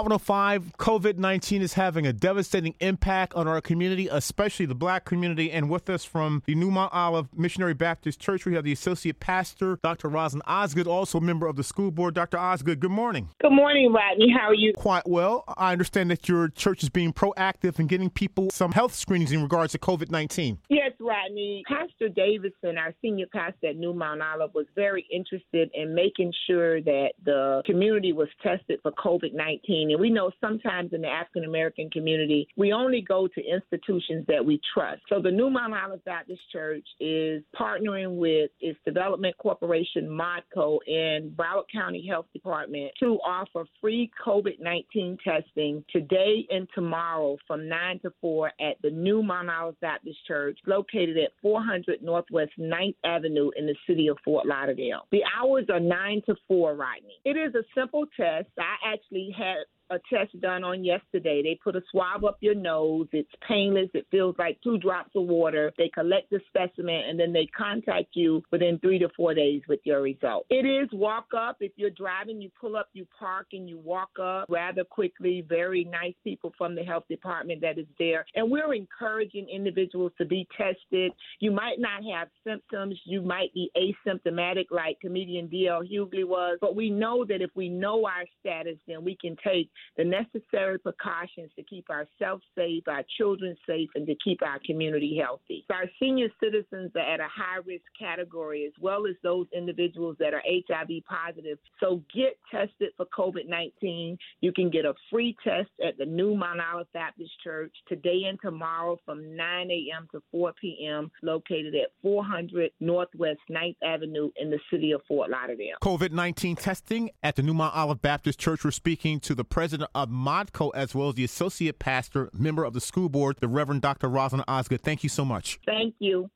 Hot 105, COVID 19 is having a devastating impact on our community, especially the black community. And with us from the New Mount Olive Missionary Baptist Church, we have the Associate Pastor, Dr. Rosin Osgood, also a member of the school board. Dr. Osgood, good morning. Good morning, Rodney. How are you? Quite well. I understand that your church is being proactive in getting people some health screenings in regards to COVID 19. Yes, Rodney. Pastor Davidson, our senior pastor at New Mount Olive, was very interested in making sure that the community was tested for COVID 19. And we know sometimes in the African American community, we only go to institutions that we trust. So the New Mount Olive Baptist Church is partnering with its development corporation, MODCO, and Broward County Health Department to offer free COVID 19 testing today and tomorrow from 9 to 4 at the New Mount Olive Baptist Church, located at 400 Northwest 9th Avenue in the city of Fort Lauderdale. The hours are 9 to 4, Rodney. It is a simple test. I actually had a test done on yesterday. They put a swab up your nose. It's painless. It feels like two drops of water. They collect the specimen and then they contact you within three to four days with your result. It is walk up. If you're driving, you pull up, you park, and you walk up rather quickly. Very nice people from the health department that is there. And we're encouraging individuals to be tested. You might not have symptoms. You might be asymptomatic, like comedian D.L. Hughley was. But we know that if we know our status, then we can take the necessary precautions to keep ourselves safe, our children safe, and to keep our community healthy. So our senior citizens are at a high risk category, as well as those individuals that are HIV positive. So get tested for COVID 19. You can get a free test at the New Mount Olive Baptist Church today and tomorrow from 9 a.m. to 4 p.m., located at 400 Northwest 9th Avenue in the city of Fort Lauderdale. COVID 19 testing at the New Mount Olive Baptist Church. We're speaking to the president of MODCO as well as the associate pastor, member of the school board, the Reverend Dr. Rosalind Osgood. Thank you so much. Thank you.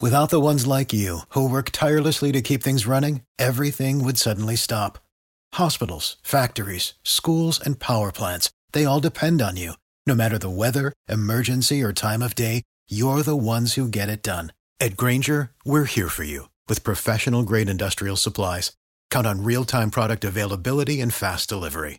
Without the ones like you, who work tirelessly to keep things running, everything would suddenly stop. Hospitals, factories, schools, and power plants, they all depend on you. No matter the weather, emergency, or time of day, you're the ones who get it done. At Grainger, we're here for you with professional grade industrial supplies. Count on real time product availability and fast delivery.